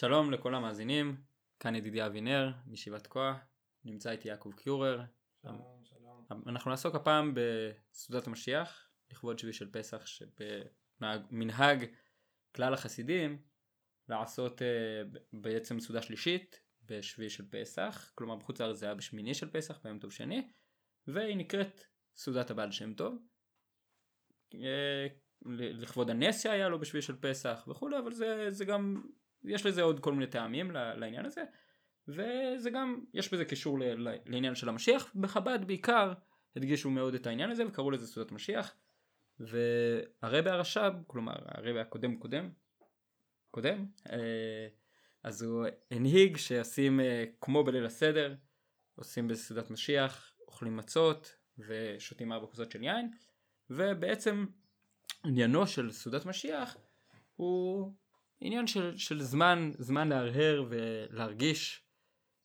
שלום לכל המאזינים, כאן ידידיה אבינר, מישיבת כוח, נמצא איתי יעקב קיורר. שלום, שלום. אנחנו נעסוק הפעם בסעודת המשיח, לכבוד שביעי של פסח, שבמנהג כלל החסידים לעשות uh, בעצם סעודה שלישית בשביעי של פסח, כלומר בחוץ לארץ זה היה בשמיני של פסח, ביום טוב שני, והיא נקראת סעודת הבעל שם טוב. Uh, לכבוד הנס שהיה לו בשביעי של פסח וכולי, אבל זה, זה גם יש לזה עוד כל מיני טעמים לעניין הזה וזה גם יש בזה קישור לעניין של המשיח. בחב"ד בעיקר הדגישו מאוד את העניין הזה וקראו לזה סעודת משיח והרבה הרש"ב כלומר הרבה הקודם קודם קודם אה, אז הוא הנהיג שעושים אה, כמו בליל הסדר עושים בסעודת משיח אוכלים מצות ושותים ארבע כוסות של יין ובעצם עניינו של סעודת משיח הוא עניין של, של זמן, זמן להרהר ולהרגיש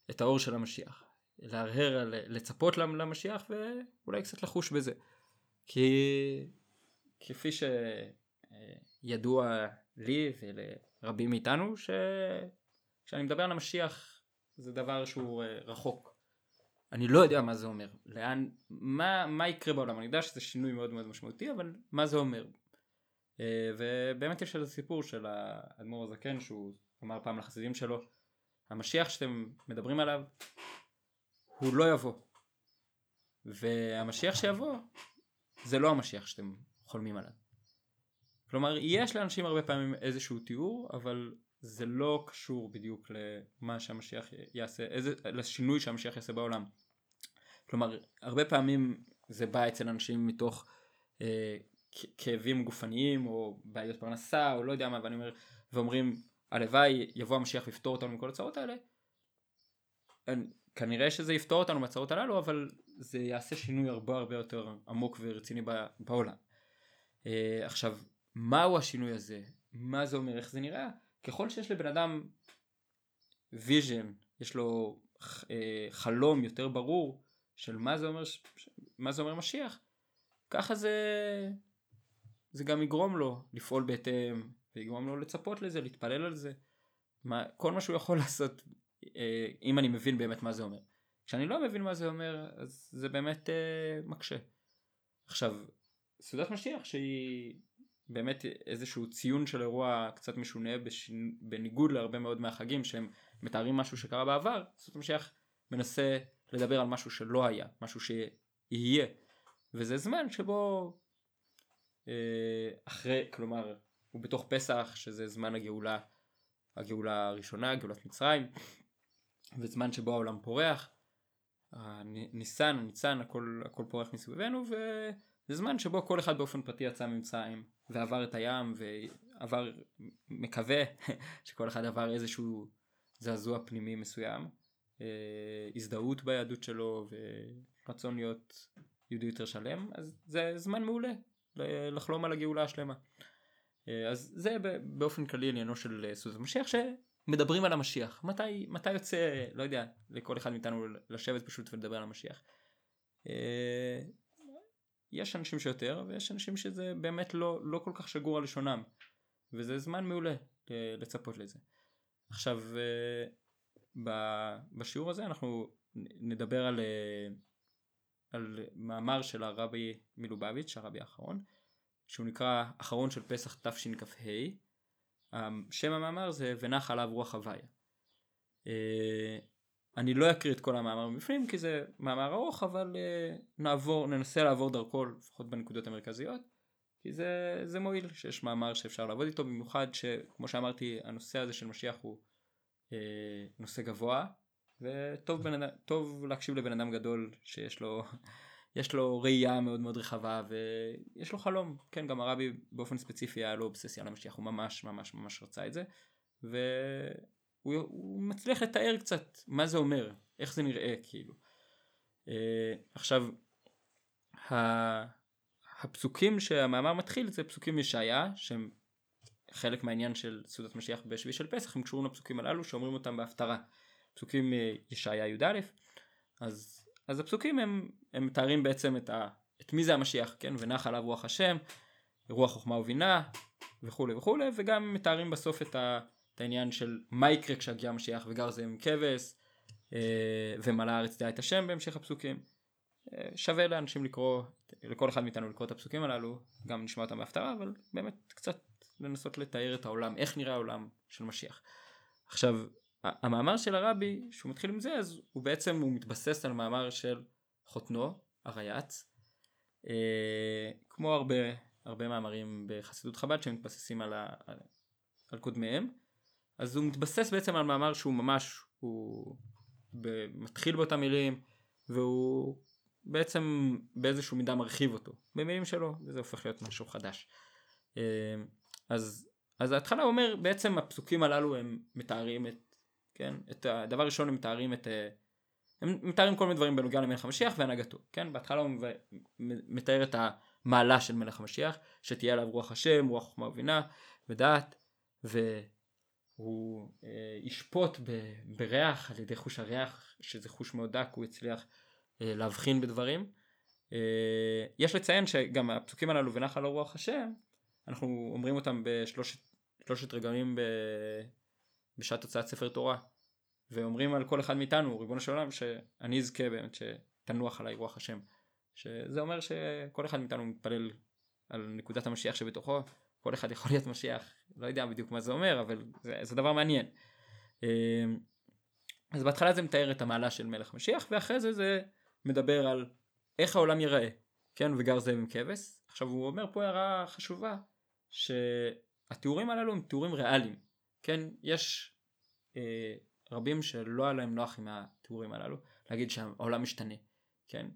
את האור של המשיח. להרהר, לצפות למשיח ואולי קצת לחוש בזה. כי כפי שידוע לי ולרבים מאיתנו, שכשאני מדבר על המשיח זה דבר שהוא אה, רחוק. אני לא יודע מה זה אומר, לאן, מה, מה יקרה בעולם, אני יודע שזה שינוי מאוד מאוד משמעותי, אבל מה זה אומר? אה, ובאמת יש איזה סיפור של האדמו"ר הזקן שהוא אמר פעם לחסידים שלו המשיח שאתם מדברים עליו הוא לא יבוא והמשיח שיבוא זה לא המשיח שאתם חולמים עליו כלומר יש לאנשים הרבה פעמים איזשהו תיאור אבל זה לא קשור בדיוק למה שהמשיח יעשה, איזה, לשינוי שהמשיח יעשה בעולם. כלומר, הרבה פעמים זה בא אצל אנשים מתוך אה, כאבים גופניים או בעיות פרנסה או לא יודע מה ואני אומר ואומרים הלוואי יבוא המשיח ויפתור אותנו מכל הצרות האלה. כנראה שזה יפתור אותנו מהצרות הללו אבל זה יעשה שינוי הרבה הרבה יותר עמוק ורציני בעולם. אה, עכשיו מהו השינוי הזה? מה זה אומר? איך זה נראה? ככל שיש לבן אדם vision יש לו אה, חלום יותר ברור של מה זה אומר מה זה אומר משיח ככה זה זה גם יגרום לו לפעול בהתאם, ויגרום לו לצפות לזה, להתפלל על זה. מה, כל מה שהוא יכול לעשות, אה, אם אני מבין באמת מה זה אומר. כשאני לא מבין מה זה אומר, אז זה באמת אה, מקשה. עכשיו, סעודת משיח שהיא באמת איזשהו ציון של אירוע קצת משונה בש... בניגוד להרבה מאוד מהחגים שהם מתארים משהו שקרה בעבר, סעודת משיח מנסה לדבר על משהו שלא היה, משהו שיהיה. וזה זמן שבו אחרי, כלומר, הוא בתוך פסח, שזה זמן הגאולה, הגאולה הראשונה, גאולת מצרים, וזמן שבו העולם פורח, הניסן, הניצן, הכל, הכל פורח מסביבנו, וזה זמן שבו כל אחד באופן פרטי יצא ממצרים, ועבר את הים, ועבר, מקווה שכל אחד עבר איזשהו זעזוע פנימי מסוים, אה, הזדהות ביהדות שלו, ורצון להיות יהודי יותר שלם, אז זה זמן מעולה לחלום על הגאולה השלמה. אה, אז זה באופן כללי עניינו של אה, סעודת המשיח שמדברים על המשיח. מתי, מתי יוצא, לא יודע, לכל אחד מאיתנו לשבת פשוט ולדבר על המשיח. אה, יש אנשים שיותר ויש אנשים שזה באמת לא, לא כל כך שגור על לשונם. וזה זמן מעולה לצפות לזה. עכשיו בשיעור הזה אנחנו נדבר על על מאמר של הרבי מלובביץ', הרבי האחרון, שהוא נקרא אחרון של פסח תשכ"ה. שם המאמר זה ונח עליו רוח הוויה. אה, אני לא אקריא את כל המאמר מבפנים כי זה מאמר ארוך אבל אה, נעבור, ננסה לעבור דרכו לפחות בנקודות המרכזיות כי זה, זה מועיל שיש מאמר שאפשר לעבוד איתו במיוחד שכמו שאמרתי הנושא הזה של משיח הוא אה, נושא גבוה וטוב בן, טוב להקשיב לבן אדם גדול שיש לו יש לו ראייה מאוד מאוד רחבה ויש לו חלום. כן גם הרבי באופן ספציפי היה לו אובססיה על המשיח הוא ממש ממש ממש רצה את זה. והוא מצליח לתאר קצת מה זה אומר איך זה נראה כאילו. אה, עכשיו הפסוקים שהמאמר מתחיל זה פסוקים ישעיה שהם חלק מהעניין של סעודת משיח בשביעי של פסח הם קשורים לפסוקים הללו שאומרים אותם בהפטרה פסוקים ישעיה י"א, אז, אז הפסוקים הם, הם מתארים בעצם את, ה, את מי זה המשיח, כן, ונח עליו רוח השם, רוח חוכמה ובינה וכולי וכולי, וגם מתארים בסוף את, ה, את העניין של מה יקרה כשהגיע המשיח וגר זה עם כבש אה, ומלא הארץ דעה את השם בהמשך הפסוקים. אה, שווה לאנשים לקרוא, לכל אחד מאיתנו לקרוא את הפסוקים הללו, גם נשמע אותם בהפטרה, אבל באמת קצת לנסות לתאר את העולם, איך נראה העולם של משיח. עכשיו, המאמר של הרבי, שהוא מתחיל עם זה, אז הוא בעצם, הוא מתבסס על מאמר של חותנו, הרייץ, אה, כמו הרבה, הרבה מאמרים בחסידות חב"ד שמתבססים על, ה, על, על קודמיהם, אז הוא מתבסס בעצם על מאמר שהוא ממש, הוא מתחיל באותם מילים, והוא בעצם באיזשהו מידה מרחיב אותו, במילים שלו, וזה הופך להיות משהו חדש. אה, אז, אז ההתחלה אומר, בעצם הפסוקים הללו הם מתארים את, כן, את הדבר הראשון הם מתארים את, אה, הם מתארים כל מיני דברים בנוגע למלך המשיח והנהגתו, כן, בהתחלה הוא מתאר את המעלה של מלך המשיח, שתהיה עליו רוח השם, רוח חוכמה ובינה ודעת, והוא אה, ישפוט ב, בריח על ידי חוש הריח, שזה חוש מאוד דק, הוא הצליח אה, להבחין בדברים. אה, יש לציין שגם הפסוקים הללו ונחל רוח השם, אנחנו אומרים אותם בשלושת רגעים ב... בשעת הוצאת ספר תורה. ואומרים על כל אחד מאיתנו, ריבונו של עולם, שאני אזכה באמת שתנוח עליי רוח השם. שזה אומר שכל אחד מאיתנו מתפלל על נקודת המשיח שבתוכו, כל אחד יכול להיות משיח, לא יודע בדיוק מה זה אומר, אבל זה, זה דבר מעניין. אה, אז בהתחלה זה מתאר את המעלה של מלך משיח, ואחרי זה זה מדבר על איך העולם ייראה, כן, וגר זאב עם כבש. עכשיו הוא אומר פה הערה חשובה, שהתיאורים הללו הם תיאורים ריאליים, כן, יש אה, רבים שלא היה להם נוח עם התיאורים הללו, להגיד שהעולם משתנה, כן,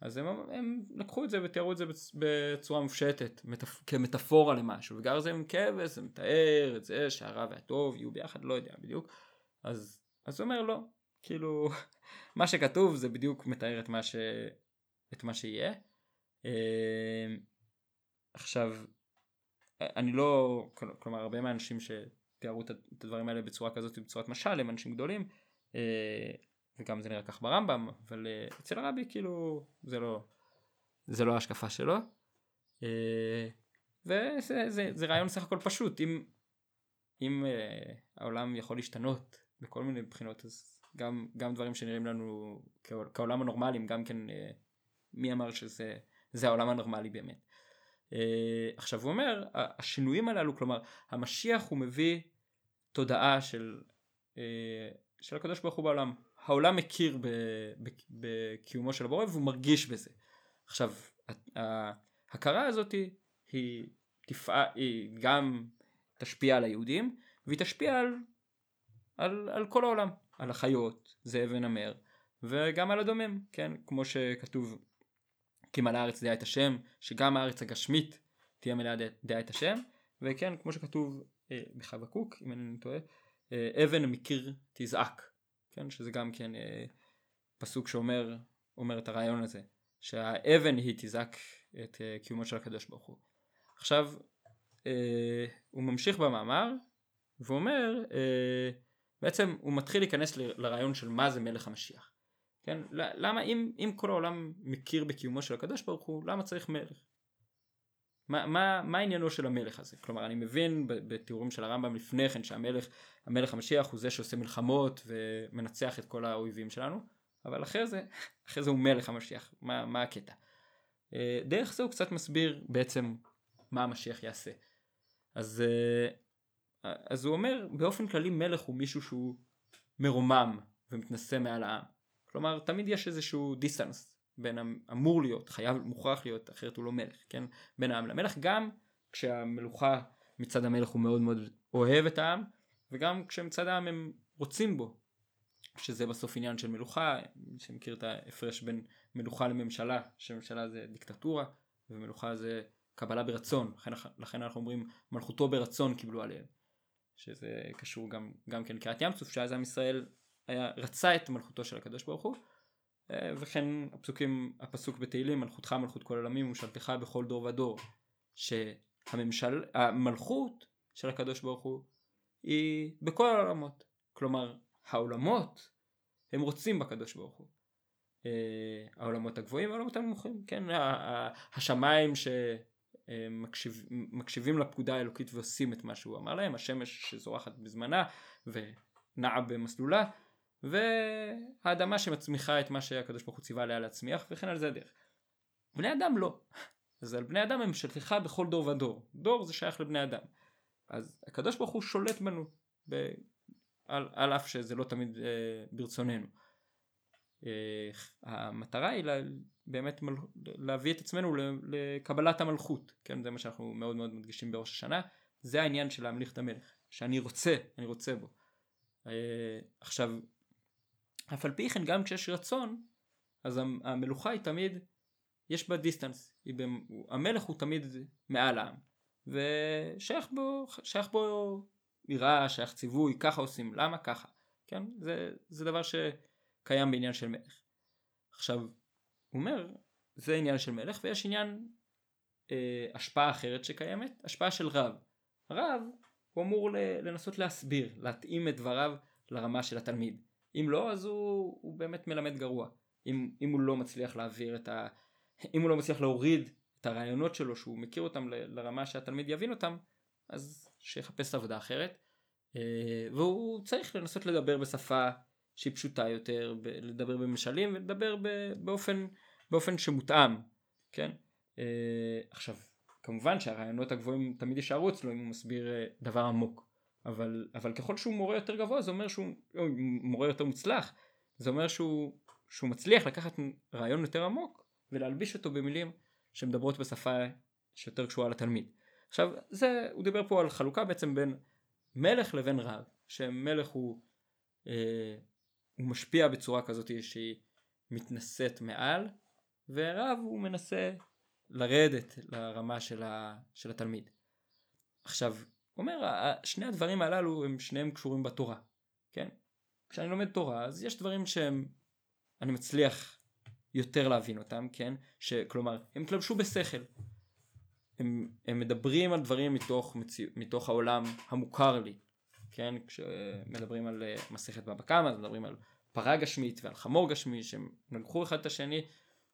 אז הם, הם לקחו את זה ותיארו את זה בצורה מופשטת, מטפ, כמטאפורה למשהו, וגר זה עם כבש, זה מתאר את זה שהרע והטוב יהיו ביחד, לא יודע בדיוק, אז, אז הוא אומר לא, כאילו, מה שכתוב זה בדיוק מתאר את מה, ש... את מה שיהיה. אה, עכשיו, אני לא, כלומר הרבה מהאנשים שתיארו את הדברים האלה בצורה כזאת, בצורת משל, הם אנשים גדולים, אה, וגם זה נראה כך ברמב"ם, אבל אה, אצל הרבי כאילו זה לא, זה לא ההשקפה שלו. וזה זה, זה רעיון סך הכל פשוט, אם, אם העולם יכול להשתנות בכל מיני בחינות אז גם, גם דברים שנראים לנו כעולם הנורמליים, גם כן אה, מי אמר שזה העולם הנורמלי באמת. אה, עכשיו הוא אומר, השינויים הללו, כלומר, המשיח הוא מביא תודעה של, אה, של הקדוש ברוך הוא בעולם. העולם מכיר בקיומו של הבורא והוא מרגיש בזה. עכשיו, ההכרה הזאת היא, תפע... היא גם תשפיע על היהודים והיא תשפיע על, על, על כל העולם. על החיות, זאב ונמר, וגם על הדומים, כן, כמו שכתוב כי מלאה הארץ דעה את השם, שגם הארץ הגשמית תהיה מלאה דעה את השם, וכן, כמו שכתוב בחבקוק, אם אני טועה, אה, אבן מקיר תזעק, כן, שזה גם כן אה, פסוק שאומר אומר את הרעיון הזה, שהאבן היא תזעק את אה, קיומו של הקדוש ברוך הוא. עכשיו, אה, הוא ממשיך במאמר, ואומר, אה, בעצם הוא מתחיל להיכנס לרעיון של מה זה מלך המשיח. כן? למה אם, אם כל העולם מכיר בקיומו של הקדוש ברוך הוא, למה צריך מלך? מה, מה, מה עניינו של המלך הזה? כלומר אני מבין בתיאורים של הרמב"ם לפני כן שהמלך המלך המשיח הוא זה שעושה מלחמות ומנצח את כל האויבים שלנו, אבל אחרי זה, אחרי זה הוא מלך המשיח, מה, מה הקטע? אה, דרך זה הוא קצת מסביר בעצם מה המשיח יעשה. אז אה, אז הוא אומר באופן כללי מלך הוא מישהו שהוא מרומם ומתנשא מעל העם. כלומר תמיד יש איזשהו דיסטנס בין אמור להיות, חייב, מוכרח להיות, אחרת הוא לא מלך, כן? בין העם למלך, גם כשהמלוכה מצד המלך הוא מאוד מאוד אוהב את העם, וגם כשמצד העם הם רוצים בו, שזה בסוף עניין של מלוכה, שמכיר את ההפרש בין מלוכה לממשלה, שממשלה זה דיקטטורה, ומלוכה זה קבלה ברצון, לכן, לכן אנחנו אומרים מלכותו ברצון קיבלו עליהם. שזה קשור גם, גם כן קריאת ים סוף, שאז עם ישראל היה, רצה את מלכותו של הקדוש ברוך הוא, וכן הפסוקים, הפסוק בתהילים, מלכותך מלכות כל עולמים ושלטך בכל דור ודור, שהמלכות של הקדוש ברוך הוא היא בכל העולמות, כלומר העולמות הם רוצים בקדוש ברוך הוא. אה, העולמות הגבוהים והעולמות הנמוכים, כן, השמיים ש... מקשיב, מקשיבים לפקודה האלוקית ועושים את מה שהוא אמר להם, השמש שזורחת בזמנה ונעה במסלולה, והאדמה שמצמיחה את מה שהקדוש ברוך הוא ציווה עליה להצמיח, וכן על זה הדרך. בני אדם לא. אז על בני אדם הם שלחה בכל דור ודור. דור זה שייך לבני אדם. אז הקדוש ברוך הוא שולט בנו, ב... על, על אף שזה לא תמיד אה, ברצוננו. אה, המטרה היא לה, באמת מל... להביא את עצמנו לקבלת המלכות, כן, זה מה שאנחנו מאוד מאוד מדגישים בראש השנה, זה העניין של להמליך את המלך, שאני רוצה, אני רוצה בו. אה, עכשיו, אף על פי כן גם כשיש רצון, אז המלוכה היא תמיד, יש בה דיסטנס, במ... המלך הוא תמיד מעל העם, ושייך בו, שייך בו יראה, שייך ציווי, ככה עושים, למה ככה, כן, זה, זה דבר שקיים בעניין של מלך. עכשיו, הוא אומר, זה עניין של מלך, ויש עניין אה, השפעה אחרת שקיימת, השפעה של רב. רב, הוא אמור לנסות להסביר, להתאים את דבריו לרמה של התלמיד. אם לא, אז הוא, הוא באמת מלמד גרוע. אם, אם הוא לא מצליח להעביר את ה... אם הוא לא מצליח להוריד את הרעיונות שלו, שהוא מכיר אותם ל, לרמה שהתלמיד יבין אותם, אז שיחפש עבודה אחרת. אה, והוא צריך לנסות לדבר בשפה שהיא פשוטה יותר, לדבר במשלים ולדבר באופן, באופן שמותאם, כן? אה, עכשיו, כמובן שהרעיונות הגבוהים תמיד יישארו אצלו אם הוא מסביר אה, דבר עמוק. אבל, אבל ככל שהוא מורה יותר גבוה זה אומר שהוא מורה יותר מוצלח זה אומר שהוא, שהוא מצליח לקחת רעיון יותר עמוק ולהלביש אותו במילים שמדברות בשפה שיותר קשורה לתלמיד. עכשיו זה הוא דיבר פה על חלוקה בעצם בין מלך לבין רב שמלך הוא, אה, הוא משפיע בצורה כזאת שהיא מתנשאת מעל ורב הוא מנסה לרדת לרמה של, ה, של התלמיד. עכשיו אומר שני הדברים הללו הם שניהם קשורים בתורה, כן? כשאני לומד תורה אז יש דברים שהם אני מצליח יותר להבין אותם, כן? שכלומר הם תלבשו בשכל. הם, הם מדברים על דברים מתוך, מתוך העולם המוכר לי, כן? כשמדברים על אה, מסכת בבא קמא אז מדברים על פרה גשמית ועל חמור גשמי שהם נגחו אחד את השני,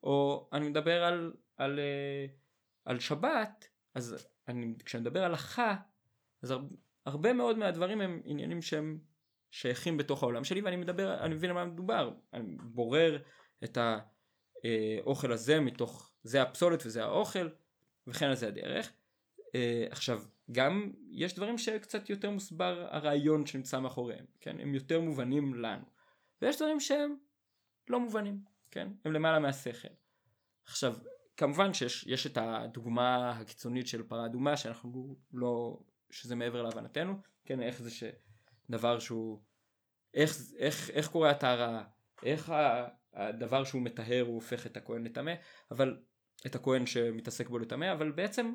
או אני מדבר על, על, על, אה, על שבת, אז אני, כשאני מדבר על הלכה אז הרבה, מאוד מהדברים הם עניינים שהם שייכים בתוך העולם שלי ואני מדבר, אני מבין על מה מדובר, אני בורר את האוכל הזה מתוך זה הפסולת וזה האוכל וכן על זה הדרך. אה, עכשיו גם יש דברים שקצת יותר מוסבר הרעיון שנמצא מאחוריהם, כן? הם יותר מובנים לנו. ויש דברים שהם לא מובנים, כן? הם למעלה מהשכל. עכשיו כמובן שיש את הדוגמה הקיצונית של פרה אדומה שאנחנו לא שזה מעבר להבנתנו, כן, איך זה שדבר שהוא, איך, איך, איך קורה הטהרה, איך הדבר שהוא מטהר הוא הופך את הכהן לטמא, אבל, את הכהן שמתעסק בו לטמא, אבל בעצם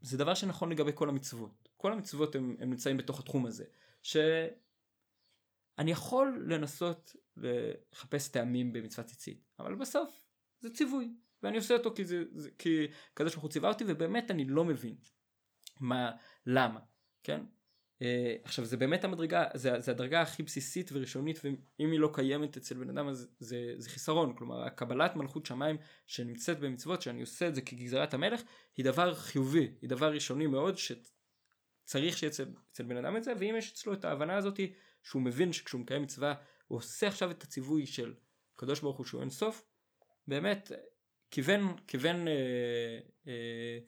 זה דבר שנכון לגבי כל המצוות. כל המצוות הם, הם נמצאים בתוך התחום הזה, שאני יכול לנסות לחפש טעמים במצוות ציצית, אבל בסוף זה ציווי, ואני עושה אותו כי, זה, זה, כי כזה שהוא ציווה אותי, ובאמת אני לא מבין מה, למה, כן? Uh, עכשיו זה באמת המדרגה, זה, זה הדרגה הכי בסיסית וראשונית ואם היא לא קיימת אצל בן אדם אז זה, זה חיסרון, כלומר הקבלת מלכות שמיים שנמצאת במצוות שאני עושה את זה כגזרת המלך היא דבר חיובי, היא דבר ראשוני מאוד שצריך שיהיה אצל, אצל בן אדם את זה ואם יש אצלו את ההבנה הזאת שהוא מבין שכשהוא מקיים מצווה הוא עושה עכשיו את הציווי של קדוש ברוך הוא שהוא אין סוף באמת כיוון, כיוון אה, אה,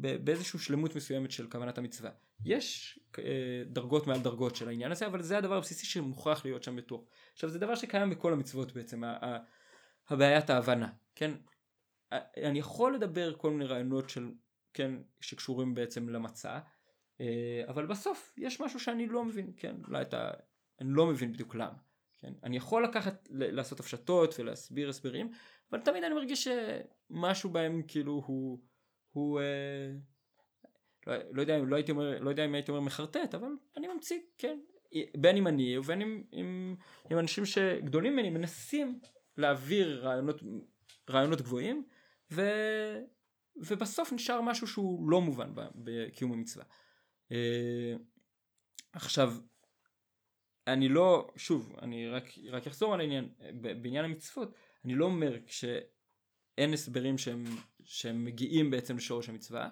באיזושהי שלמות מסוימת של כוונת המצווה. יש אה, דרגות מעל דרגות של העניין הזה, אבל זה הדבר הבסיסי שמוכרח להיות שם בתוך. עכשיו זה דבר שקיים בכל המצוות בעצם, הבעיית ההבנה, כן? אני יכול לדבר כל מיני רעיונות של, כן, שקשורים בעצם למצע, אה, אבל בסוף יש משהו שאני לא מבין, כן? אולי אתה, אני לא מבין בדיוק למה, כן? אני יכול לקחת, לעשות הפשטות ולהסביר הסברים, אבל תמיד אני מרגיש שמשהו בהם כאילו הוא הוא אה, לא, לא, יודע, לא, הייתי אומר, לא יודע אם הייתי אומר מחרטט אבל אני ממציא כן בין אם אני ובין אם עם, עם אנשים שגדולים ממני מנסים להעביר רעיונות, רעיונות גבוהים ו, ובסוף נשאר משהו שהוא לא מובן בקיום המצווה. אה, עכשיו אני לא שוב אני רק רק אחזור על העניין בעניין המצוות אני לא אומר שאין הסברים שהם שהם מגיעים בעצם לשורש המצווה,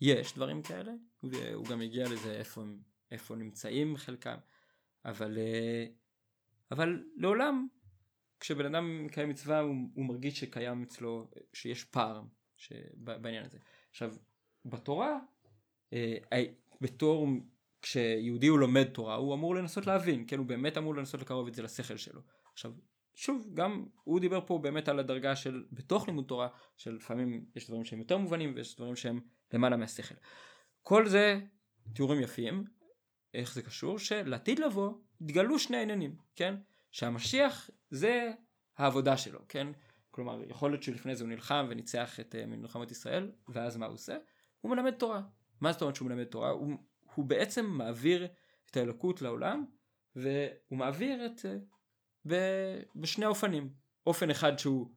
יש דברים כאלה, והוא גם הגיע לזה איפה איפה נמצאים חלקם, אבל, אה, אבל לעולם כשבן אדם מקיים מצווה הוא, הוא מרגיש שקיים אצלו, שיש פער בעניין הזה. עכשיו, בתורה, אה, בתור, כשיהודי הוא לומד תורה, הוא אמור לנסות להבין, כן, הוא באמת אמור לנסות לקרוב את זה לשכל שלו. עכשיו, שוב, גם הוא דיבר פה באמת על הדרגה של בתוך לימוד תורה, שלפעמים יש דברים שהם יותר מובנים ויש דברים שהם למעלה מהשכל. כל זה תיאורים יפים, איך זה קשור? שלעתיד לבוא יתגלו שני העניינים, כן? שהמשיח זה העבודה שלו, כן? כלומר, יכול להיות שלפני זה הוא נלחם וניצח את uh, מלחמת ישראל, ואז מה הוא עושה? הוא מלמד תורה. מה זאת אומרת שהוא מלמד תורה? הוא, הוא בעצם מעביר את האלוקות לעולם, והוא מעביר את ב, בשני אופנים. אופן אחד שהוא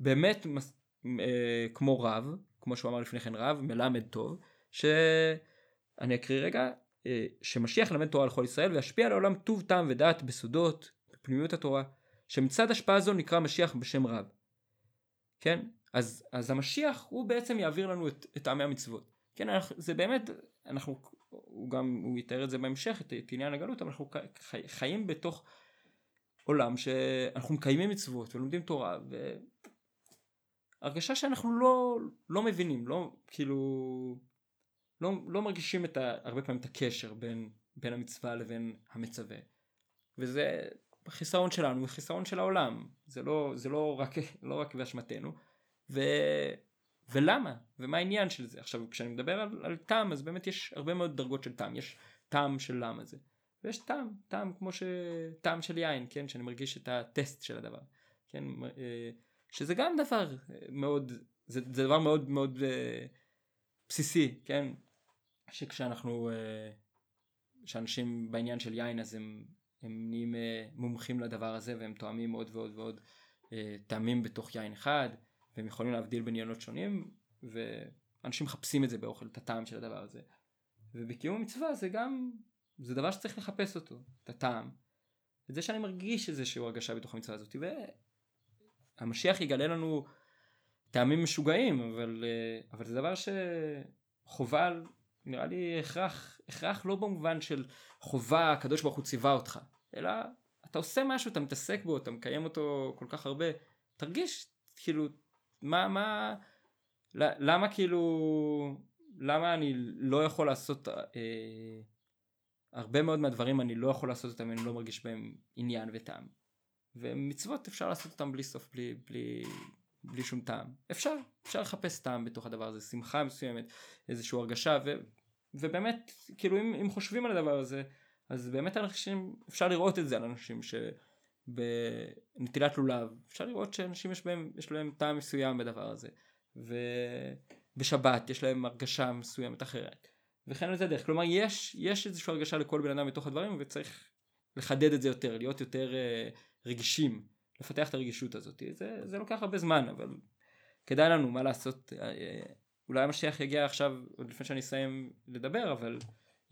באמת מס, אה, כמו רב, כמו שהוא אמר לפני כן רב, מלמד טוב, שאני אקריא רגע, אה, שמשיח למד תורה לכל ישראל וישפיע על העולם טוב טעם ודעת בסודות, בפנימיות התורה, שמצד השפעה זו נקרא משיח בשם רב. כן? אז, אז המשיח הוא בעצם יעביר לנו את, את טעמי המצוות. כן, אנחנו, זה באמת, אנחנו, הוא גם, הוא יתאר את זה בהמשך, את, את עניין הגלות, אבל אנחנו חי, חיים בתוך עולם שאנחנו מקיימים מצוות ולומדים תורה, והרגשה שאנחנו לא, לא מבינים, לא, כאילו, לא, לא מרגישים את ה, הרבה פעמים את הקשר בין, בין המצווה לבין המצווה. וזה חיסרון שלנו, חיסרון של העולם. זה לא, זה לא רק, לא רק באשמתנו. ו... ולמה? ומה העניין של זה? עכשיו, כשאני מדבר על, על טעם, אז באמת יש הרבה מאוד דרגות של טעם. יש טעם של למה זה. ויש טעם, טעם כמו ש... טעם של יין, כן? שאני מרגיש את הטסט של הדבר. כן? אה, שזה גם דבר מאוד, זה, זה דבר מאוד מאוד אה, בסיסי, כן? שכשאנחנו, אה, שאנשים בעניין של יין אז הם, הם נהיים אה, מומחים לדבר הזה והם תואמים עוד ועוד ועוד אה, טעמים בתוך יין אחד והם יכולים להבדיל בין ינות שונים ואנשים מחפשים את זה באוכל, את הטעם של הדבר הזה. ובקיום המצווה זה גם, זה דבר שצריך לחפש אותו, את הטעם. את זה שאני מרגיש איזושהי הרגשה בתוך המצווה הזאת והמשיח יגלה לנו טעמים משוגעים אבל, אבל זה דבר שחובה נראה לי הכרח, הכרח לא במובן של חובה, הקדוש ברוך הוא ציווה אותך, אלא אתה עושה משהו, אתה מתעסק בו, אתה מקיים אותו כל כך הרבה, תרגיש כאילו, מה, מה, למה כאילו, למה אני לא יכול לעשות, אה, הרבה מאוד מהדברים אני לא יכול לעשות אותם, אני לא מרגיש בהם עניין וטעם. ומצוות אפשר לעשות אותם בלי סוף, בלי, בלי, בלי שום טעם. אפשר, אפשר לחפש טעם בתוך הדבר הזה, שמחה מסוימת, איזושהי הרגשה, ו, ובאמת, כאילו אם, אם חושבים על הדבר הזה, אז באמת אנשים, אפשר לראות את זה על אנשים שבנטילת לולב, אפשר לראות שאנשים יש בהם, יש להם טעם מסוים בדבר הזה, ובשבת יש להם הרגשה מסוימת אחרת, וכן על זה דרך, כלומר יש, יש איזושהי הרגשה לכל בן אדם בתוך הדברים, וצריך לחדד את זה יותר, להיות יותר uh, רגישים. לפתח את הרגישות הזאת. זה, זה לוקח הרבה זמן, אבל כדאי לנו מה לעשות. אה, אה, אולי המשיח יגיע עכשיו, עוד לפני שאני אסיים לדבר, אבל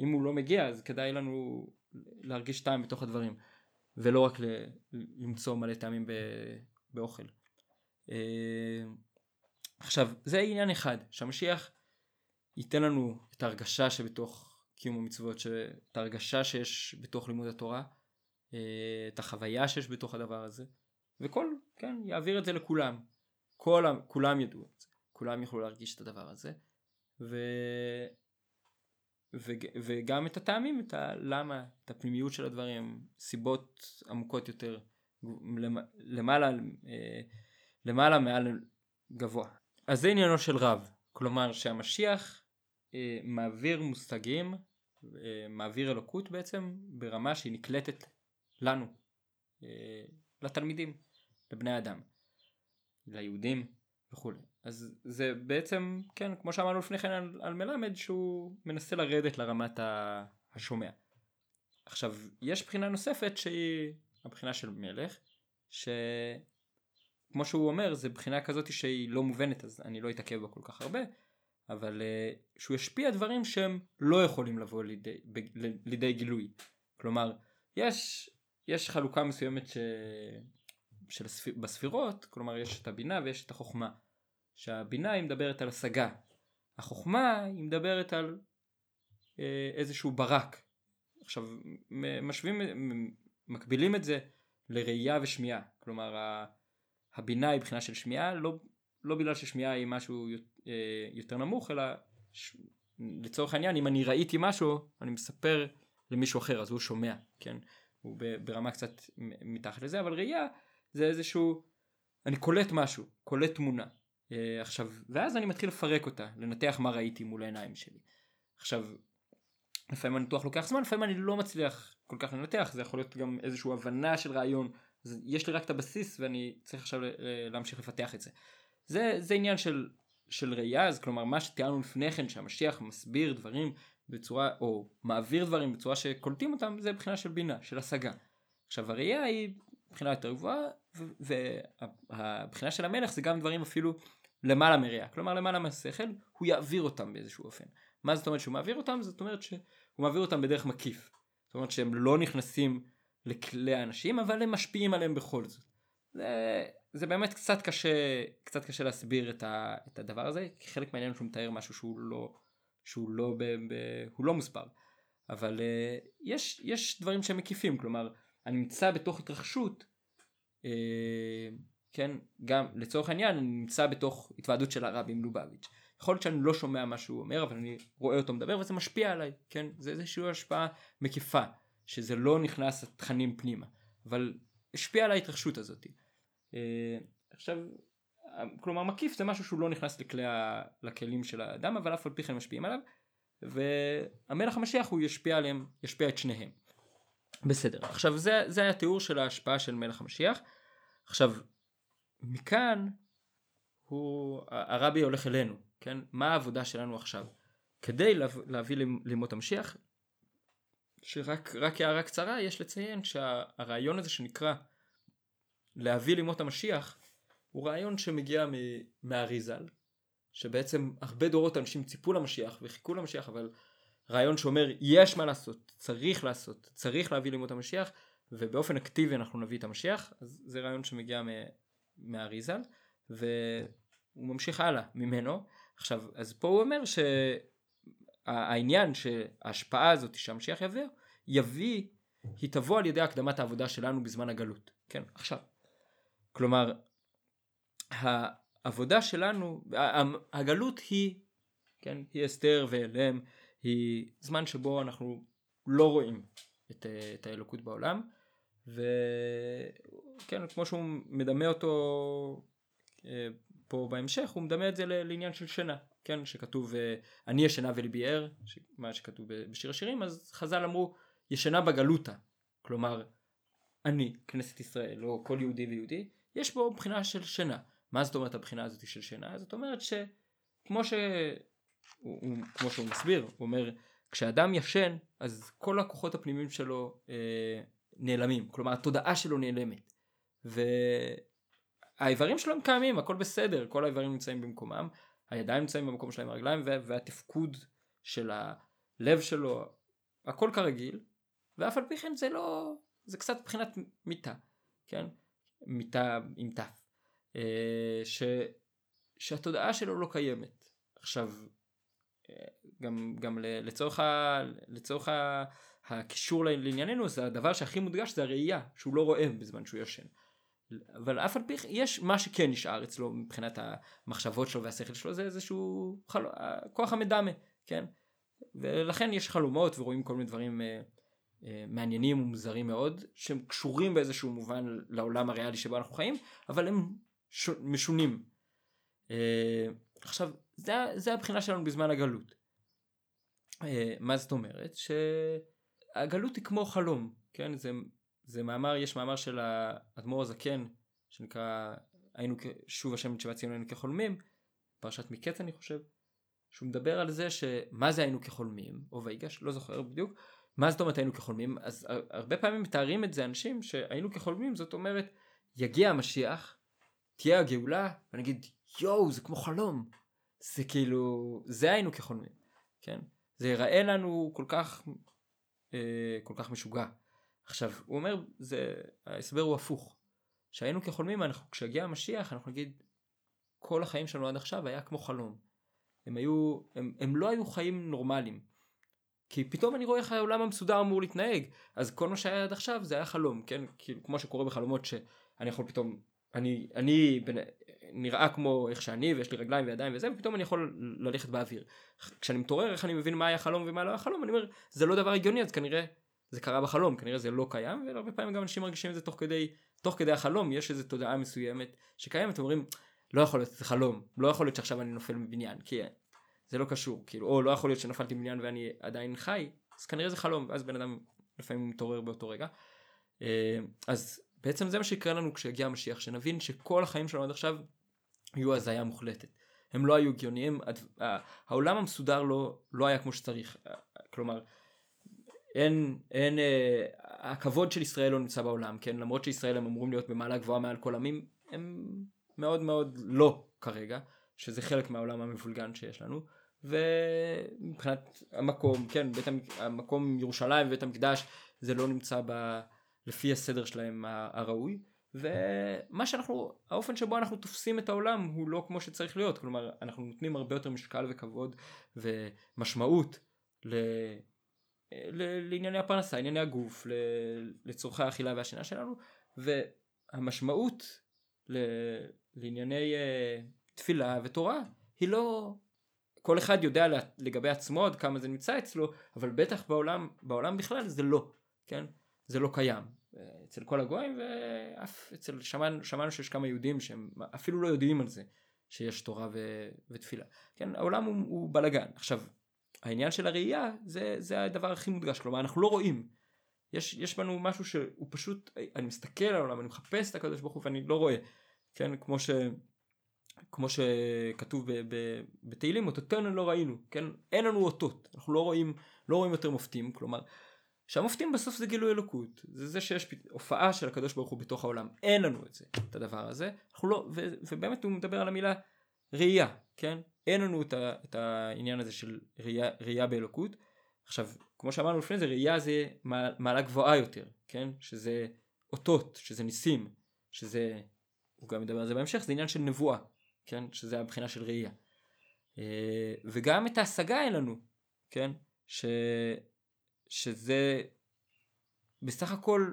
אם הוא לא מגיע, אז כדאי לנו להרגיש טעם בתוך הדברים, ולא רק ל- למצוא מלא טעמים ב- באוכל. אה, עכשיו, זה עניין אחד, שהמשיח ייתן לנו את ההרגשה שבתוך קיום המצוות, את ההרגשה שיש בתוך לימוד התורה, את החוויה שיש בתוך הדבר הזה, וכל, כן, יעביר את זה לכולם. כל, כולם ידעו את זה, כולם יוכלו להרגיש את הדבר הזה. ו... ו... וגם את הטעמים, את הלמה, את הפנימיות של הדברים, סיבות עמוקות יותר, למעלה, אה, למעלה מעל גבוה. אז זה עניינו של רב, כלומר שהמשיח אה, מעביר מושגים, אה, מעביר אלוקות בעצם, ברמה שהיא נקלטת לנו, אה, לתלמידים. לבני אדם, ליהודים וכולי. אז זה בעצם, כן, כמו שאמרנו לפני כן על, על מלמד, שהוא מנסה לרדת לרמת השומע. עכשיו, יש בחינה נוספת שהיא הבחינה של מלך, שכמו שהוא אומר, זה בחינה כזאת שהיא לא מובנת, אז אני לא אתעכב בה כל כך הרבה, אבל uh, שהוא ישפיע דברים שהם לא יכולים לבוא לידי, ב, לידי גילוי. כלומר, יש, יש חלוקה מסוימת ש... של הספיר, בספירות, כלומר יש את הבינה ויש את החוכמה. שהבינה היא מדברת על השגה, החוכמה היא מדברת על אה, איזשהו ברק. עכשיו משווים, מקבילים את זה לראייה ושמיעה. כלומר הבינה היא בחינה של שמיעה, לא, לא בגלל ששמיעה היא משהו אה, יותר נמוך, אלא ש... לצורך העניין אם אני ראיתי משהו אני מספר למישהו אחר אז הוא שומע, כן? הוא ברמה קצת מתחת לזה, אבל ראייה זה איזשהו, אני קולט משהו, קולט תמונה. אה, עכשיו, ואז אני מתחיל לפרק אותה, לנתח מה ראיתי מול העיניים שלי. עכשיו, לפעמים הניתוח לוקח זמן, לפעמים אני לא מצליח כל כך לנתח, זה יכול להיות גם איזושהי הבנה של רעיון, יש לי רק את הבסיס ואני צריך עכשיו להמשיך לפתח את זה. זה, זה עניין של, של ראייה, אז כלומר מה שתיארנו לפני כן, שהמשיח מסביר דברים בצורה, או מעביר דברים בצורה שקולטים אותם, זה מבחינה של בינה, של השגה. עכשיו הראייה היא מבחינה יותר גבוהה, והבחינה של המלך זה גם דברים אפילו למעלה מראייה, כלומר למעלה מהשכל, הוא יעביר אותם באיזשהו אופן. מה זאת אומרת שהוא מעביר אותם? זאת אומרת שהוא מעביר אותם בדרך מקיף. זאת אומרת שהם לא נכנסים לכלי האנשים, אבל הם משפיעים עליהם בכל זאת. זה, זה באמת קצת קשה, קצת קשה להסביר את, ה, את הדבר הזה, כי חלק מהעניין שהוא מתאר משהו שהוא לא, שהוא לא, ב, ב, הוא לא מוסבר. אבל uh, יש, יש דברים שהם מקיפים, כלומר, אני נמצא בתוך התרחשות, uh, כן, גם לצורך העניין אני נמצא בתוך התוועדות של הרבי מלובביץ'. יכול להיות שאני לא שומע מה שהוא אומר, אבל אני רואה אותו מדבר וזה משפיע עליי, כן? זה איזושהי השפעה מקיפה, שזה לא נכנס לתכנים פנימה, אבל השפיע על ההתרחשות הזאת. אה, עכשיו, כלומר מקיף זה משהו שהוא לא נכנס לכלי ה... לכלים של האדם, אבל אף על פי כן משפיעים עליו, והמלך המשיח הוא ישפיע עליהם, ישפיע את שניהם. בסדר, עכשיו זה, זה היה תיאור של ההשפעה של מלך המשיח. עכשיו, מכאן הוא, הרבי הולך אלינו, כן? מה העבודה שלנו עכשיו? כדי להביא לימות המשיח, שרק הערה קצרה, יש לציין שהרעיון הזה שנקרא להביא לימות המשיח, הוא רעיון שמגיע מהאריזל, שבעצם הרבה דורות אנשים ציפו למשיח וחיכו למשיח, אבל רעיון שאומר יש מה לעשות, צריך לעשות, צריך להביא לימות המשיח, ובאופן אקטיבי אנחנו נביא את המשיח, אז זה רעיון שמגיע מהאריזל, והוא ממשיך הלאה ממנו. עכשיו, אז פה הוא אומר שהעניין שההשפעה הזאת שהמשיח יביא, יביא, היא תבוא על ידי הקדמת העבודה שלנו בזמן הגלות. כן, עכשיו. כלומר, העבודה שלנו, הגלות היא, כן, היא אסתר ואלם, היא זמן שבו אנחנו לא רואים את, את האלוקות בעולם, וכן, כמו שהוא מדמה אותו אה, פה בהמשך, הוא מדמה את זה לעניין של שינה, כן, שכתוב אה, אני ישנה וליבי ער, מה שכתוב בשיר השירים, אז חז"ל אמרו ישנה בגלותה, כלומר אני, כנסת ישראל, או כל יהודי ויהודי, יש בו בחינה של שינה. מה זאת אומרת הבחינה הזאת של שינה? זאת אומרת שכמו ש... הוא, כמו שהוא מסביר, הוא אומר, כשאדם ישן, אז כל הכוחות הפנימיים שלו אה, נעלמים, כלומר התודעה שלו נעלמת. והאיברים שלו הם קיימים, הכל בסדר, כל האיברים נמצאים במקומם, הידיים נמצאים במקום שלהם, הרגליים, והתפקוד של הלב שלו, הכל כרגיל, ואף על פי כן זה לא, זה קצת מבחינת מיטה, כן? מיטה עם ת', אה, ש, שהתודעה שלו לא קיימת. עכשיו, אה, גם, גם לצורך, ה, לצורך ה, הקישור לענייננו זה הדבר שהכי מודגש זה הראייה שהוא לא רואה בזמן שהוא ישן. אבל אף על פי יש מה שכן נשאר אצלו מבחינת המחשבות שלו והשכל שלו זה איזשהו חל... כוח המדמה כן ולכן יש חלומות ורואים כל מיני דברים אה, אה, מעניינים ומוזרים מאוד שהם קשורים באיזשהו מובן לעולם הריאלי שבו אנחנו חיים אבל הם ש... משונים. אה, עכשיו זה, זה הבחינה שלנו בזמן הגלות. אה, מה זאת אומרת? שהגלות היא כמו חלום כן זה, זה מאמר יש מאמר של האדמו"ר הזקן שנקרא היינו שוב השם תשובת ציון היינו כחולמים פרשת מקץ אני חושב שהוא מדבר על זה שמה זה היינו כחולמים או ויגש לא זוכר בדיוק מה זאת אומרת היינו כחולמים? אז הרבה פעמים מתארים את זה אנשים שהיינו כחולמים, זאת אומרת, יגיע המשיח, תהיה הגאולה, ונגיד, יואו, זה כמו חלום. זה כאילו, זה היינו כחולמים, כן? זה ייראה לנו כל כך, אה, כל כך משוגע. עכשיו, הוא אומר, זה, ההסבר הוא הפוך. שהיינו כחולמים, אנחנו, כשיגיע המשיח, אנחנו נגיד, כל החיים שלנו עד עכשיו היה כמו חלום. הם היו, הם, הם לא היו חיים נורמליים. כי פתאום אני רואה איך העולם המסודר אמור להתנהג, אז כל מה שהיה עד עכשיו זה היה חלום, כן? כאילו כמו שקורה בחלומות שאני יכול פתאום, אני, אני בין, נראה כמו איך שאני ויש לי רגליים וידיים וזה, ופתאום אני יכול ללכת באוויר. כשאני מתעורר איך אני מבין מה היה חלום ומה לא היה חלום, אני אומר זה לא דבר הגיוני אז כנראה זה קרה בחלום, כנראה זה לא קיים, והרבה פעמים גם אנשים מרגישים את זה תוך כדי, תוך כדי החלום, יש איזו תודעה מסוימת שקיימת, אומרים לא יכול להיות, זה חלום, לא יכול להיות שעכשיו אני נופל מבניין, כי זה לא קשור, כאילו, או לא יכול להיות שנפלתי מבניין ואני עדיין חי, אז כנראה זה חלום, ואז בן אדם לפעמים מתעורר באותו רגע. אה, אז בעצם זה מה שיקרה לנו כשיגיע המשיח, שנבין שכל החיים שלנו עד עכשיו יהיו הזיה מוחלטת. הם לא היו הגיוניים, העולם המסודר לא, לא היה כמו שצריך, כלומר, אין, אין, אה, הכבוד של ישראל לא נמצא בעולם, כן, למרות שישראל הם אמורים להיות במעלה גבוהה מעל כל עמים, הם מאוד מאוד לא כרגע, שזה חלק מהעולם המבולגן שיש לנו, ומבחינת המקום, כן, בית המקום ירושלים ובית המקדש זה לא נמצא ב, לפי הסדר שלהם הראוי, ומה שאנחנו, האופן שבו אנחנו תופסים את העולם הוא לא כמו שצריך להיות, כלומר אנחנו נותנים הרבה יותר משקל וכבוד ומשמעות ל... לענייני הפרנסה, ענייני הגוף, לצורכי האכילה והשינה שלנו, והמשמעות לענייני uh, תפילה ותורה היא לא כל אחד יודע לגבי עצמו עד כמה זה נמצא אצלו אבל בטח בעולם בעולם בכלל זה לא כן? זה לא קיים. אצל כל הגויים ואף אצל שמענו, שמענו שיש כמה יהודים שהם אפילו לא יודעים על זה שיש תורה ו, ותפילה. כן? העולם הוא, הוא בלאגן עכשיו העניין של הראייה זה, זה הדבר הכי מודגש. כלומר אנחנו לא רואים. יש, יש בנו משהו שהוא פשוט אני מסתכל על העולם אני מחפש את הקדוש ברוך הוא ואני לא רואה. כן, כמו, ש... כמו שכתוב בתהילים, אותותינו לא ראינו, כן, אין לנו אותות, אנחנו לא רואים, לא רואים יותר מופתים, כלומר, שהמופתים בסוף זה גילוי אלוקות, זה זה שיש הופעה של הקדוש ברוך הוא בתוך העולם, אין לנו את זה, את הדבר הזה, אנחנו לא, ו, ובאמת הוא מדבר על המילה ראייה, כן, אין לנו את, ה, את העניין הזה של ראייה, ראייה באלוקות, עכשיו, כמו שאמרנו לפני זה, ראייה זה מעלה גבוהה יותר, כן, שזה אותות, שזה ניסים, שזה הוא גם מדבר על זה בהמשך, זה עניין של נבואה, כן? שזה הבחינה של ראייה. אה, וגם את ההשגה אין לנו, כן? ש... שזה בסך הכל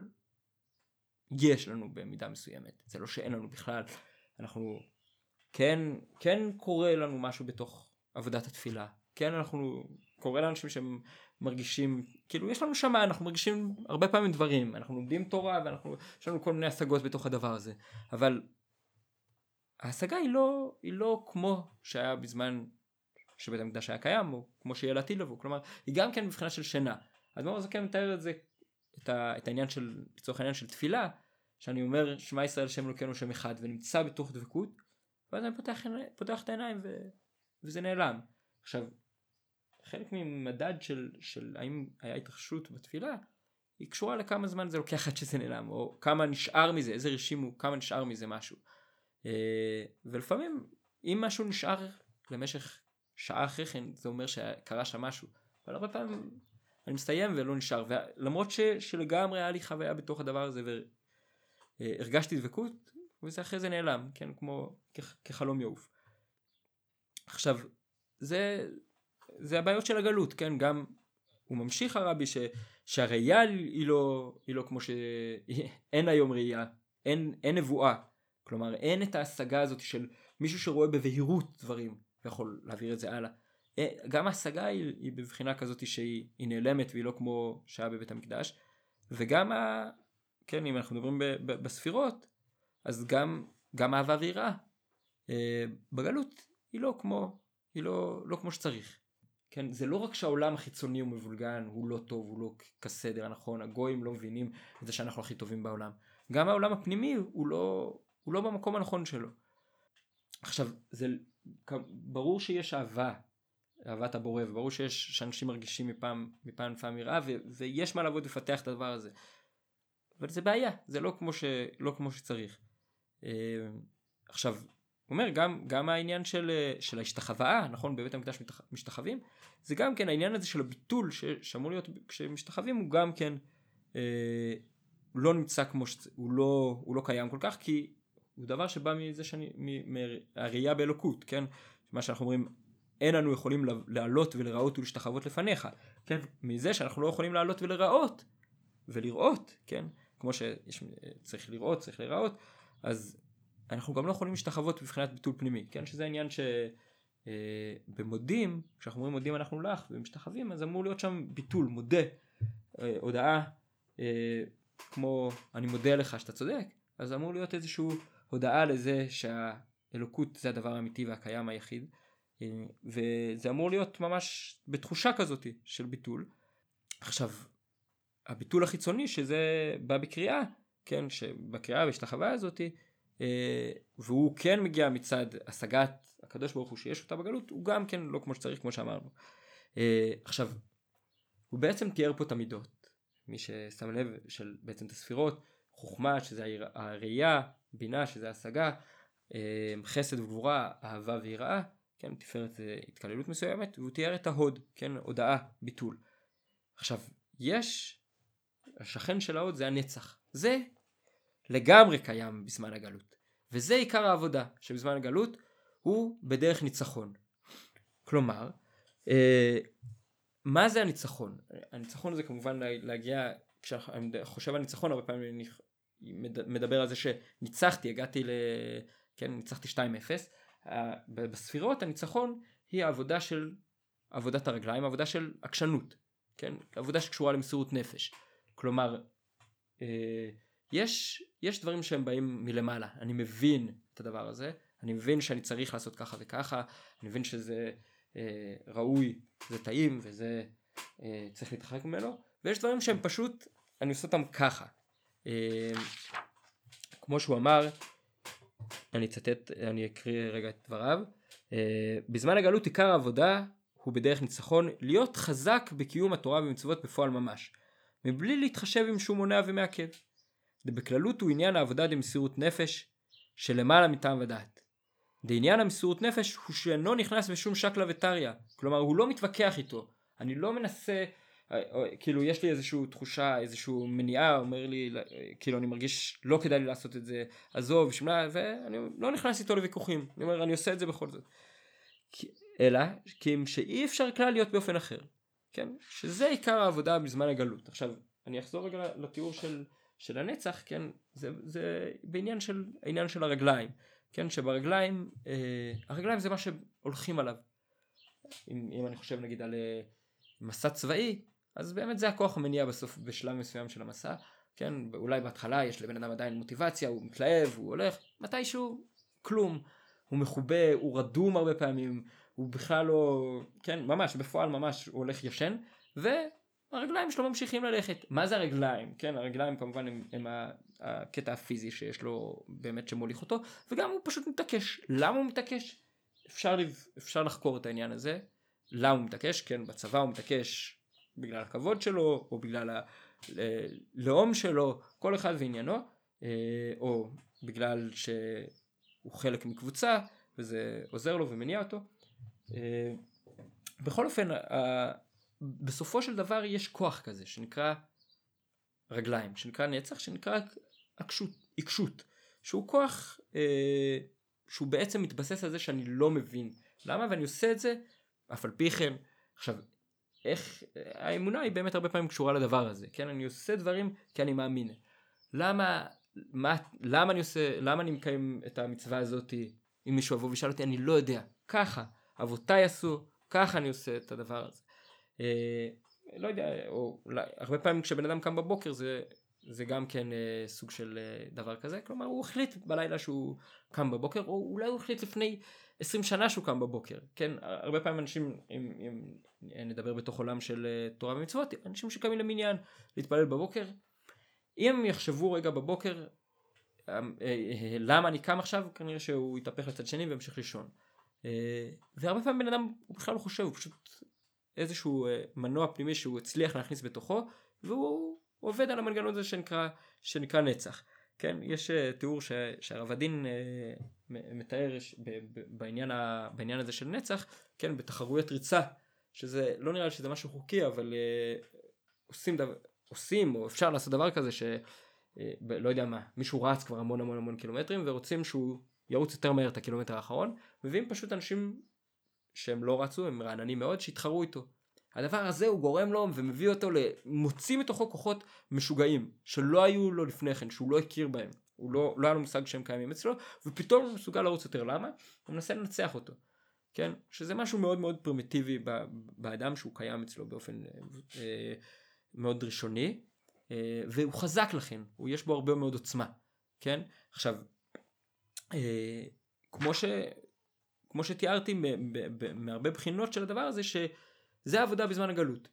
יש לנו במידה מסוימת, זה לא שאין לנו בכלל, אנחנו כן, כן קורה לנו משהו בתוך עבודת התפילה, כן אנחנו, קורה לאנשים שהם מרגישים, כאילו יש לנו שמה, אנחנו מרגישים הרבה פעמים דברים, אנחנו לומדים תורה ואנחנו, יש לנו כל מיני השגות בתוך הדבר הזה, אבל ההשגה היא לא, היא לא כמו שהיה בזמן שבית המקדש היה קיים, או כמו שיהיה לעתיד לבוא, כלומר, היא גם כן מבחינה של שינה. אז בואו זה כן מתאר את זה, את, ה, את העניין של, לצורך העניין של תפילה, שאני אומר שמע ישראל שם אלוקינו שם אחד, ונמצא בתוך דבקות, ואז אני פותח, פותח את העיניים ו, וזה נעלם. עכשיו, חלק ממדד של, של האם היה התרחשות בתפילה, היא קשורה לכמה זמן זה לוקח עד שזה נעלם, או כמה נשאר מזה, איזה רשימו, כמה נשאר מזה משהו. אה, ולפעמים אם משהו נשאר למשך שעה אחרי כן זה אומר שקרה שם משהו. אבל הרבה פעמים אני מסיים ולא נשאר. למרות ש, שלגמרי היה לי חוויה בתוך הדבר הזה והרגשתי דבקות וזה אחרי זה נעלם כן כמו כ, כחלום יעוף. עכשיו זה זה הבעיות של הגלות כן? גם הוא ממשיך הרבי ש, שהראייה היא לא היא לא כמו שאין היום ראייה אין, אין נבואה כלומר אין את ההשגה הזאת של מישהו שרואה בבהירות דברים ויכול להעביר את זה הלאה. אה, גם ההשגה היא, היא בבחינה כזאת שהיא נעלמת והיא לא כמו שהיה בבית המקדש וגם ה... כן אם אנחנו מדברים ב, ב, בספירות אז גם גם אהבה ויראה אה, בגלות היא לא כמו היא לא, לא כמו שצריך. כן, זה לא רק שהעולם החיצוני הוא מבולגן, הוא לא טוב, הוא לא כסדר הנכון, הגויים לא מבינים את זה שאנחנו הכי טובים בעולם. גם העולם הפנימי הוא לא, הוא לא במקום הנכון שלו. עכשיו, זה ברור שיש אהבה, אהבת הבורא, וברור שיש, שאנשים מרגישים מפעם, מפעם לפעם יראה, ו, ויש מה לעבוד לפתח את הדבר הזה. אבל זה בעיה, זה לא כמו, ש, לא כמו שצריך. אה, עכשיו, הוא אומר, גם, גם העניין של, של ההשתחוואה, נכון, בבית המקדש משתחווים, זה גם כן העניין הזה של הביטול שאמור להיות כשמשתחווים, הוא גם כן אה, לא נמצא כמו ש... הוא לא, הוא לא קיים כל כך, כי הוא דבר שבא מזה שאני, מהראייה באלוקות, כן? מה שאנחנו אומרים, אין אנו יכולים לעלות ולראות ולהשתחוות לפניך, כן, מזה שאנחנו לא יכולים לעלות ולראות ולראות, כן, כמו שצריך לראות, צריך לראות, אז אנחנו גם לא יכולים להשתחוות מבחינת ביטול פנימי, כן, שזה העניין שבמודים, אה, כשאנחנו אומרים מודים אנחנו לך ומשתחווים, אז אמור להיות שם ביטול, מודה, אה, הודעה, אה, כמו אני מודה לך שאתה צודק, אז אמור להיות איזושהי הודעה לזה שהאלוקות זה הדבר האמיתי והקיים היחיד, וזה אמור להיות ממש בתחושה כזאת של ביטול. עכשיו, הביטול החיצוני שזה בא בקריאה, כן, שבקריאה ויש את החוויה הזאתי, והוא כן מגיע מצד השגת הקדוש ברוך הוא שיש אותה בגלות, הוא גם כן לא כמו שצריך כמו שאמרנו. עכשיו, הוא בעצם תיאר פה את המידות, מי ששם לב של בעצם את הספירות, חוכמה שזה הראייה, בינה שזה השגה, אה, חסד וגבורה, אהבה ויראה, כן, תפארת התקללות מסוימת, והוא תיאר את ההוד, כן, הודאה, ביטול. עכשיו, יש, השכן של ההוד זה הנצח. זה לגמרי קיים בזמן הגלות. וזה עיקר העבודה שבזמן הגלות הוא בדרך ניצחון. כלומר, אה, מה זה הניצחון? הניצחון זה כמובן להגיע, כשאני חושב על ניצחון הרבה פעמים אני מדבר על זה שניצחתי, הגעתי ל... כן, ניצחתי 2-0. בספירות הניצחון היא העבודה של עבודת הרגליים, עבודה של עקשנות, כן? עבודה שקשורה למסירות נפש. כלומר, אה, יש, יש דברים שהם באים מלמעלה, אני מבין את הדבר הזה, אני מבין שאני צריך לעשות ככה וככה, אני מבין שזה אה, ראוי, זה טעים וזה אה, צריך להתרחק ממנו, ויש דברים שהם פשוט, אני עושה אותם ככה. אה, כמו שהוא אמר, אני אצטט, אני אקריא רגע את דבריו, אה, בזמן הגלות עיקר העבודה הוא בדרך ניצחון להיות חזק בקיום התורה ומצוות בפועל ממש, מבלי להתחשב עם שהוא מונע ומעכב. דבכללות הוא עניין העבודה דמסירות נפש שלמעלה מטעם ודעת. דעניין המסירות נפש הוא שאינו נכנס בשום שקלא וטריא, כלומר הוא לא מתווכח איתו, אני לא מנסה, כאילו יש לי איזושהי תחושה, איזושהי מניעה, אומר לי, כאילו אני מרגיש לא כדאי לי לעשות את זה, עזוב, שמלה, ואני לא נכנס איתו לוויכוחים, אני אומר אני עושה את זה בכל זאת. אלא כי שאי אפשר כלל להיות באופן אחר, כן? שזה עיקר העבודה בזמן הגלות. עכשיו, אני אחזור רגע לתיאור של של הנצח, כן, זה, זה בעניין של, העניין של הרגליים, כן, שברגליים, אה, הרגליים זה מה שהולכים עליו. אם, אם אני חושב נגיד על אה, מסע צבאי, אז באמת זה הכוח המניע בסוף, בשלב מסוים של המסע, כן, אולי בהתחלה יש לבן אדם עדיין מוטיבציה, הוא מתלהב, הוא הולך, מתישהו, כלום. הוא מחובה, הוא רדום הרבה פעמים, הוא בכלל לא, כן, ממש, בפועל ממש הוא הולך ישן, ו... הרגליים שלו ממשיכים ללכת. מה זה הרגליים? כן, הרגליים כמובן הם, הם הקטע הפיזי שיש לו באמת שמוליך אותו, וגם הוא פשוט מתעקש. למה הוא מתעקש? אפשר, אפשר לחקור את העניין הזה. למה הוא מתעקש? כן, בצבא הוא מתעקש בגלל הכבוד שלו, או בגלל הלאום שלו, כל אחד ועניינו, אה, או בגלל שהוא חלק מקבוצה, וזה עוזר לו ומניע אותו. אה, בכל אופן, בסופו של דבר יש כוח כזה שנקרא רגליים, שנקרא נצח, שנקרא עקשות, עיקשות, שהוא כוח אה, שהוא בעצם מתבסס על זה שאני לא מבין למה ואני עושה את זה אף על פי כן. עכשיו, איך, האמונה היא באמת הרבה פעמים קשורה לדבר הזה, כן? אני עושה דברים כי אני מאמין. למה, מה, למה אני עושה, למה אני מקיים את המצווה הזאת אם מישהו יבוא וישאל אותי, אני לא יודע. ככה, אבותיי עשו, ככה אני עושה את הדבר הזה. אה, לא יודע, או אולי, הרבה פעמים כשבן אדם קם בבוקר זה, זה גם כן אה, סוג של אה, דבר כזה, כלומר הוא החליט בלילה שהוא קם בבוקר, או אולי הוא החליט לפני 20 שנה שהוא קם בבוקר, כן, הרבה פעמים אנשים, אם, אם נדבר בתוך עולם של אה, תורה ומצוות, אנשים שקמים למניין להתפלל בבוקר, אם הם יחשבו רגע בבוקר אה, אה, אה, למה אני קם עכשיו, כנראה שהוא יתהפך לצד שני וימשיך לישון. והרבה פעמים בן אדם הוא בכלל לא חושב, הוא פשוט איזשהו מנוע פנימי שהוא הצליח להכניס בתוכו והוא עובד על המנגנון הזה שנקרא, שנקרא נצח. כן, יש תיאור שהרב הדין מתאר בעניין, ה, בעניין הזה של נצח, כן, בתחרויות ריצה, שזה לא נראה לי שזה משהו חוקי, אבל עושים, דבר, עושים או אפשר לעשות דבר כזה ש... לא יודע מה, מישהו רץ כבר המון המון המון קילומטרים ורוצים שהוא ירוץ יותר מהר את הקילומטר האחרון, מביאים פשוט אנשים שהם לא רצו, הם רעננים מאוד, שהתחרו איתו. הדבר הזה הוא גורם לו ומביא אותו, מוציא מתוכו כוחות משוגעים, שלא היו לו לפני כן, שהוא לא הכיר בהם. הוא לא, לא היה לו מושג שהם קיימים אצלו, ופתאום הוא מסוגל לרוץ יותר. למה? הוא מנסה לנצח אותו. כן? שזה משהו מאוד מאוד פרימיטיבי באדם שהוא קיים אצלו באופן אה, מאוד ראשוני, אה, והוא חזק לכן, הוא יש בו הרבה מאוד עוצמה. כן? עכשיו, אה, כמו, ש, כמו שתיארתי מהרבה בחינות של הדבר הזה, שזה העבודה בזמן הגלות.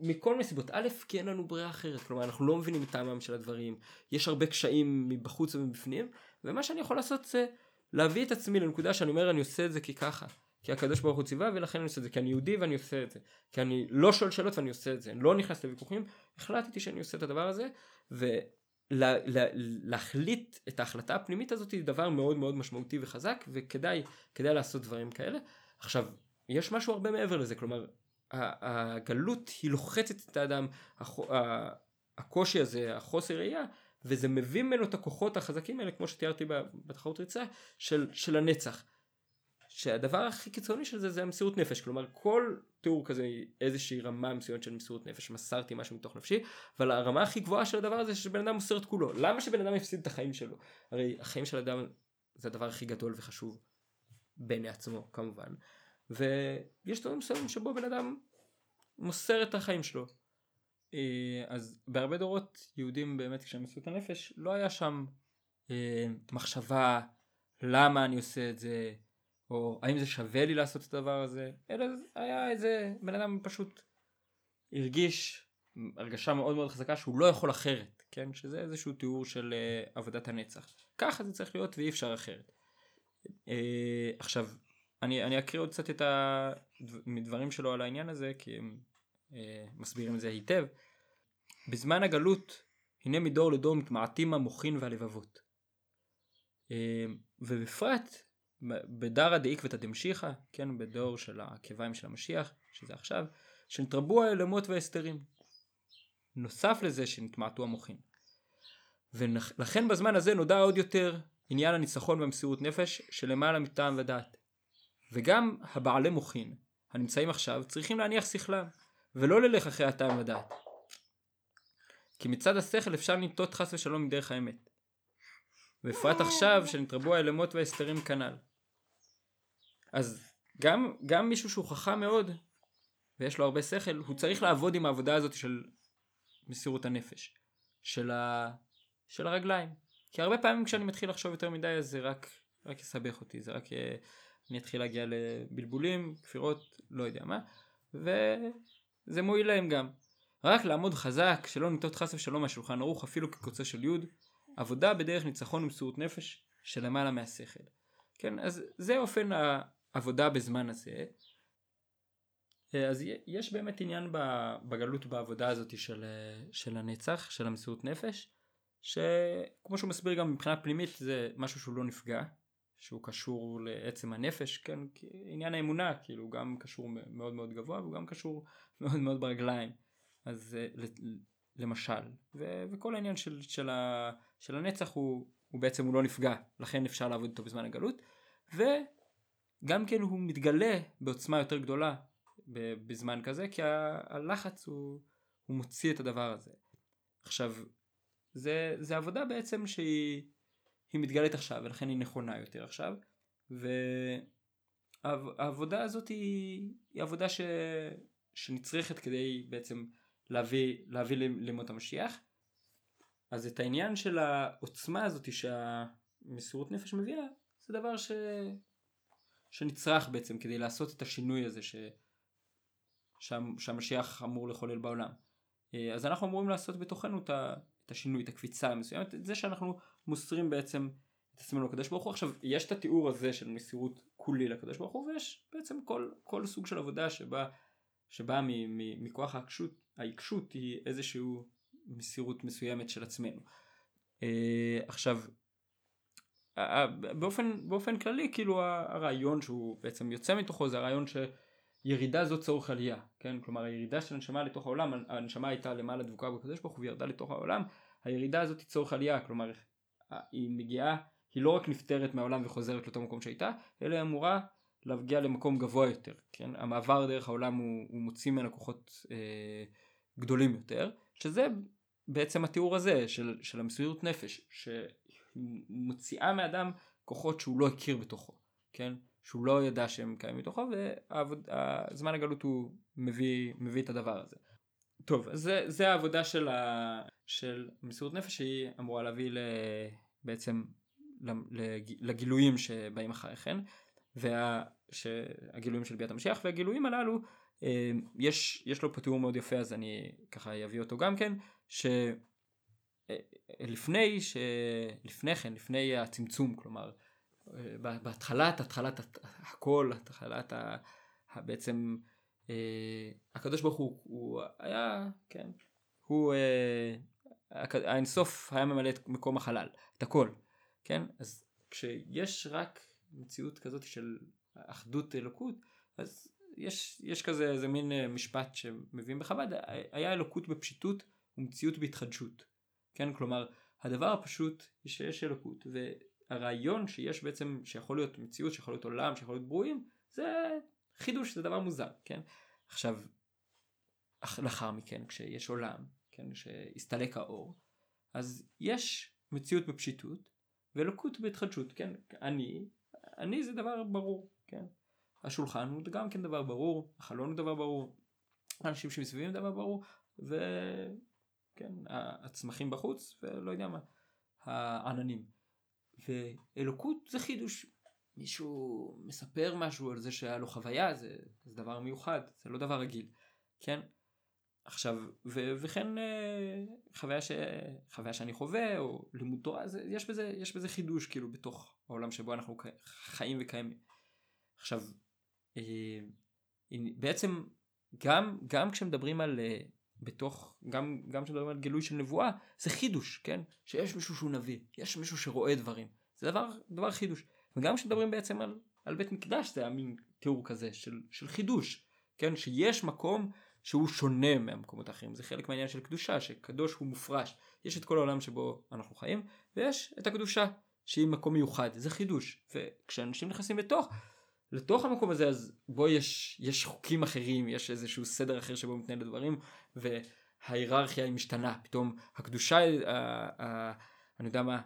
מכל מיני סיבות. א', כי אין לנו ברירה אחרת, כלומר אנחנו לא מבינים את טעמם של הדברים, יש הרבה קשיים מבחוץ ומבפנים, ומה שאני יכול לעשות זה להביא את עצמי לנקודה שאני אומר אני עושה את זה כי ככה. כי הקדוש ברוך הוא ציווה ולכן אני עושה את זה, כי אני יהודי ואני עושה את זה, כי אני לא שואל שאלות ואני עושה את זה, אני לא נכנס לוויכוחים, החלטתי שאני עושה את הדבר הזה, ולהחליט את ההחלטה הפנימית הזאת היא דבר מאוד מאוד משמעותי וחזק, וכדאי לעשות דברים כאלה. עכשיו, יש משהו הרבה מעבר לזה, כלומר, הגלות היא לוחצת את האדם, הקושי הזה, החוסר ראייה, וזה מביא ממנו את הכוחות החזקים האלה, כמו שתיארתי בתחרות ריצה, של, של הנצח. שהדבר הכי קיצוני של זה זה המסירות נפש, כלומר כל תיאור כזה איזושהי רמה מסוימת של מסירות נפש, מסרתי משהו מתוך נפשי, אבל הרמה הכי גבוהה של הדבר הזה שבן אדם מוסר את כולו. למה שבן אדם יפסיד את החיים שלו? הרי החיים של אדם זה הדבר הכי גדול וחשוב בעיני עצמו כמובן. ויש דברים מסוימים שבו בן אדם מוסר את החיים שלו. אה, אז בהרבה דורות יהודים באמת כשהם עשו את הנפש לא היה שם אה, מחשבה למה אני עושה את זה או האם זה שווה לי לעשות את הדבר הזה אלא היה איזה בן אדם פשוט הרגיש הרגשה מאוד מאוד חזקה שהוא לא יכול אחרת כן שזה איזשהו תיאור של אה, עבודת הנצח ככה זה צריך להיות ואי אפשר אחרת. עכשיו אני, אני אקריא עוד קצת את הדברים שלו על העניין הזה, כי הם אה, מסבירים את זה היטב. בזמן הגלות, הנה מדור לדור מתמעטים המוחין והלבבות. אה, ובפרט, בדרא דאיקוותא דמשיחא, כן, בדור של הקיביים של המשיח, שזה עכשיו, שנתרבו האלמות וההסתרים. נוסף לזה שנתמעטו המוחין. ולכן בזמן הזה נודע עוד יותר עניין הניצחון והמסירות נפש שלמעלה מטעם ודעת. וגם הבעלי מוחין הנמצאים עכשיו צריכים להניח שכלם ולא ללך אחרי הטעם ודעת. כי מצד השכל אפשר לנטות חס ושלום מדרך האמת. בפרט עכשיו שנתרבו האלמות וההסתרים כנ"ל. אז גם, גם מישהו שהוא חכם מאוד ויש לו הרבה שכל הוא צריך לעבוד עם העבודה הזאת של מסירות הנפש של, ה... של הרגליים כי הרבה פעמים כשאני מתחיל לחשוב יותר מדי אז זה רק, רק יסבך אותי זה רק אני אתחיל להגיע לבלבולים, כפירות, לא יודע מה, וזה מועיל להם גם. רק לעמוד חזק, שלא ניטות חס ושלום מהשולחן ערוך אפילו כקוצה של יוד, עבודה בדרך ניצחון ומסירות נפש שלמעלה מהשכל. כן, אז זה אופן העבודה בזמן הזה. אז יש באמת עניין בגלות בעבודה הזאת של, של הנצח, של המסירות נפש, שכמו שהוא מסביר גם מבחינה פנימית זה משהו שהוא לא נפגע, שהוא קשור לעצם הנפש, כן, עניין האמונה, כאילו, גם קשור מאוד מאוד גבוה והוא גם קשור מאוד מאוד ברגליים. אז אה, למשל, ו- וכל העניין של, של, ה- של הנצח הוא, הוא בעצם הוא לא נפגע, לכן אפשר לעבוד איתו בזמן הגלות, וגם כן הוא מתגלה בעוצמה יותר גדולה בזמן כזה, כי ה- הלחץ הוא, הוא מוציא את הדבר הזה. עכשיו, זה, זה עבודה בעצם שהיא היא מתגלית עכשיו ולכן היא נכונה יותר עכשיו והעבודה הזאת היא, היא עבודה ש, שנצרכת כדי בעצם להביא, להביא למות המשיח אז את העניין של העוצמה הזאת שהמסירות נפש מביאה זה דבר ש... שנצרך בעצם כדי לעשות את השינוי הזה ש... שהמשיח אמור לחולל בעולם. אז אנחנו אמורים לעשות בתוכנו את השינוי, את הקפיצה המסוימת, את זה שאנחנו מוסרים בעצם את עצמנו לקדוש ברוך הוא. עכשיו יש את התיאור הזה של מסירות כולי לקדוש ברוך הוא ויש בעצם כל, כל סוג של עבודה שבאה שבא מכוח העקשות, העיקשות היא איזושהי מסירות מסוימת של עצמנו. אה, עכשיו באופן, באופן כללי כאילו הרעיון שהוא בעצם יוצא מתוכו זה הרעיון שירידה זו צורך עלייה, כן? כלומר הירידה של הנשמה לתוך העולם, הנשמה הייתה למעלה דבוקה בקדוש ברוך הוא וירדה לתוך העולם, הירידה הזאת היא צורך עלייה, כלומר היא מגיעה, היא לא רק נפטרת מהעולם וחוזרת לאותו מקום שהייתה, אלא היא אמורה להגיע למקום גבוה יותר, כן? המעבר דרך העולם הוא, הוא מוציא ממנו כוחות אה, גדולים יותר, שזה בעצם התיאור הזה של, של המסירות נפש, שמוציאה מאדם כוחות שהוא לא הכיר בתוכו, כן? שהוא לא ידע שהם קיימים בתוכו, והזמן הגלות הוא מביא, מביא את הדבר הזה. טוב, אז זה, זה העבודה של, ה, של מסירות נפש שהיא אמורה להביא ל, בעצם לגילויים שבאים אחרי כן, והגילויים של ביאת המשיח, והגילויים הללו, אה, יש, יש לו פה תיאור מאוד יפה אז אני ככה אביא אותו גם כן, שלפני, אה, לפני כן, לפני הצמצום, כלומר, אה, בהתחלת, התחלת הכל, התחלת ה, בעצם הקדוש ברוך הוא, הוא היה, כן, הוא, האינסוף היה ממלא את מקום החלל, את הכל. כן? אז כשיש רק מציאות כזאת של אחדות אלוקות, אז יש, יש כזה איזה מין אה, משפט שמביאים בחב"ד, היה אלוקות בפשיטות ומציאות בהתחדשות. כן? כלומר, הדבר הפשוט שיש אלוקות, והרעיון שיש בעצם, שיכול להיות מציאות, שיכול להיות עולם, שיכול להיות ברואים, זה חידוש, זה דבר מוזר, כן? עכשיו, לאחר מכן, כשיש עולם, כן, שהסתלק האור, אז יש מציאות בפשיטות, ואלוקות בהתחדשות, כן, אני, אני זה דבר ברור, כן, השולחן הוא גם כן דבר ברור, החלון הוא דבר ברור, האנשים שמסביבים דבר ברור, וכן, הצמחים בחוץ, ולא יודע מה, העננים. ואלוקות זה חידוש, מישהו מספר משהו על זה שהיה לו חוויה, זה, זה דבר מיוחד, זה לא דבר רגיל, כן? עכשיו, ו- וכן אה, חוויה, ש- חוויה שאני חווה, או לימוד תורה, זה, יש, בזה, יש בזה חידוש כאילו בתוך העולם שבו אנחנו חיים וקיימים. עכשיו, אה, בעצם גם, גם כשמדברים על, אה, בתוך, גם, גם כשמדברים על גילוי של נבואה, זה חידוש, כן? שיש מישהו שהוא נביא, יש מישהו שרואה דברים. זה דבר, דבר חידוש. וגם כשמדברים בעצם על, על בית מקדש, זה היה מין תיאור כזה של, של חידוש, כן? שיש מקום שהוא שונה מהמקומות האחרים. זה חלק מהעניין של קדושה, שקדוש הוא מופרש. יש את כל העולם שבו אנחנו חיים, ויש את הקדושה, שהיא מקום מיוחד. זה חידוש. וכשאנשים נכנסים לתוך, לתוך המקום הזה, אז בו יש, יש חוקים אחרים, יש איזשהו סדר אחר שבו מתנהל הדברים, וההיררכיה היא משתנה. פתאום הקדושה, ה, ה, אני יודע מה,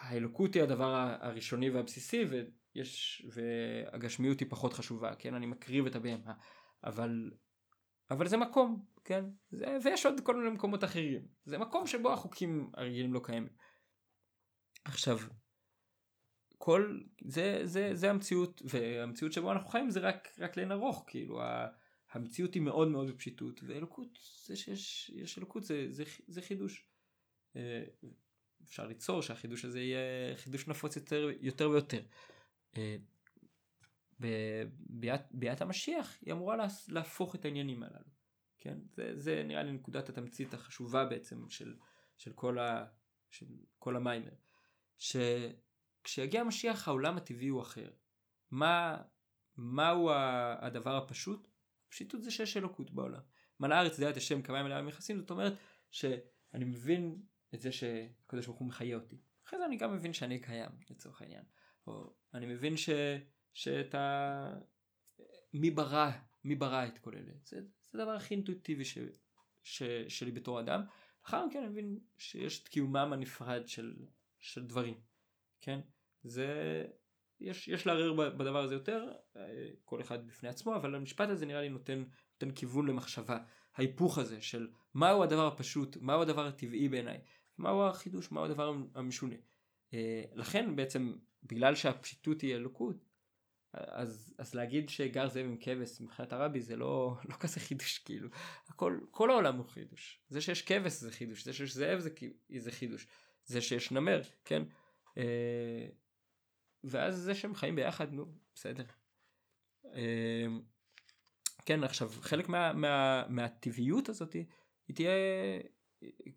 האלוקות היא הדבר הראשוני והבסיסי, ויש, והגשמיות היא פחות חשובה, כן? אני מקריב את הבהמה. אבל אבל זה מקום, כן? זה, ויש עוד כל מיני מקומות אחרים. זה מקום שבו החוקים הרגילים לא קיימים. עכשיו, כל, זה, זה, זה המציאות, והמציאות שבו אנחנו חיים זה רק, רק לאין ארוך, כאילו, המציאות היא מאוד מאוד בפשיטות, ואלוקות, זה שיש יש אלוקות זה, זה, זה חידוש. אה, אפשר ליצור שהחידוש הזה יהיה חידוש נפוץ יותר, יותר ויותר. אה, בביאת המשיח היא אמורה להפוך את העניינים הללו. כן? זה, זה נראה לי נקודת התמצית החשובה בעצם של, של, כל, ה, של כל המיימר. שכשיגיע המשיח העולם הטבעי הוא אחר. מה, מהו הדבר הפשוט? פשיטות זה שיש אלוקות בעולם. מלא הארץ דעת השם כמה לעם יחסים, זאת אומרת שאני מבין את זה שהקדוש ברוך הוא מחיה אותי. אחרי זה אני גם מבין שאני קיים לצורך העניין. או אני מבין ש... שאת ה... מי ברא, מי ברא את כל אלה. זה, זה הדבר הכי אינטואיטיבי ש... ש... שלי בתור אדם. לאחר מכן אני מבין שיש את קיומם הנפרד של, של דברים, כן? זה... יש, יש לערער בדבר הזה יותר, אה, כל אחד בפני עצמו, אבל המשפט הזה נראה לי נותן, נותן כיוון למחשבה. ההיפוך הזה של מהו הדבר הפשוט, מהו הדבר הטבעי בעיניי, מהו החידוש, מהו הדבר המשונה. אה, לכן בעצם, בגלל שהפשיטות היא אלוקות, אז, אז להגיד שגר זאב עם כבש מבחינת הרבי זה לא, לא כזה חידוש כאילו הכל כל העולם הוא חידוש זה שיש כבש זה חידוש זה שיש זאב זה, זה חידוש זה שיש נמר כן אה, ואז זה שהם חיים ביחד נו בסדר. אה, כן עכשיו חלק מה, מה, מהטבעיות הזאת היא תהיה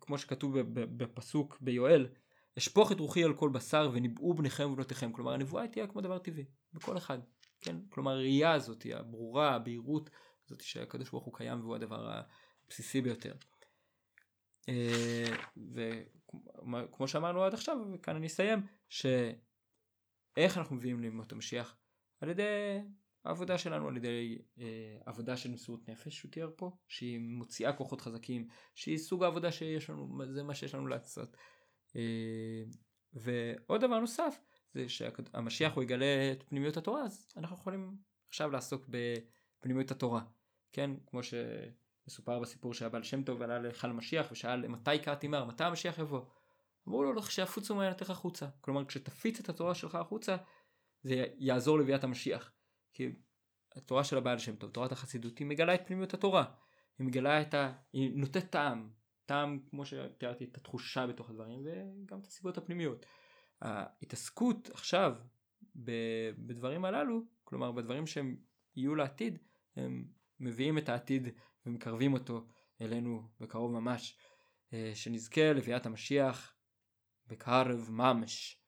כמו שכתוב בפסוק ביואל אשפוך את רוחי על כל בשר וניבאו בניכם ובנותיכם כלומר הנבואה תהיה כמו דבר טבעי בכל אחד כן כלומר הראייה הזאת הברורה הבהירות הזאת שהקדוש ברוך הוא קיים והוא הדבר הבסיסי ביותר. אה, וכמו שאמרנו עד עכשיו וכאן אני אסיים שאיך אנחנו מביאים לימות המשיח על ידי העבודה שלנו על ידי אה, עבודה של מסירות נפש שהוא תיאר פה, שהיא מוציאה כוחות חזקים, שהיא סוג העבודה שיש לנו, זה מה שיש לנו לעשות. אה, ועוד דבר נוסף, זה שהמשיח הוא יגלה את פנימיות התורה, אז אנחנו יכולים עכשיו לעסוק בפנימיות התורה. כן, כמו שמסופר בסיפור שהבעל שם טוב עלה להיכל משיח ושאל מתי קראתי מר, מתי המשיח יבוא? אמרו לו, שיפוצו מעיינתך החוצה. כלומר, כשתפיץ את התורה שלך החוצה, זה יעזור לביאת המשיח. כי התורה של הבעל שם טוב, תורת החסידות, היא מגלה את פנימיות התורה. היא מגלה את ה... היא נותנת טעם. טעם, כמו שתיארתי, את התחושה בתוך הדברים, וגם את הסיבות הפנימיות. ההתעסקות עכשיו בדברים הללו, כלומר בדברים שהם יהיו לעתיד, הם מביאים את העתיד ומקרבים אותו אלינו בקרוב ממש. שנזכה לביאת המשיח בקרב ממש.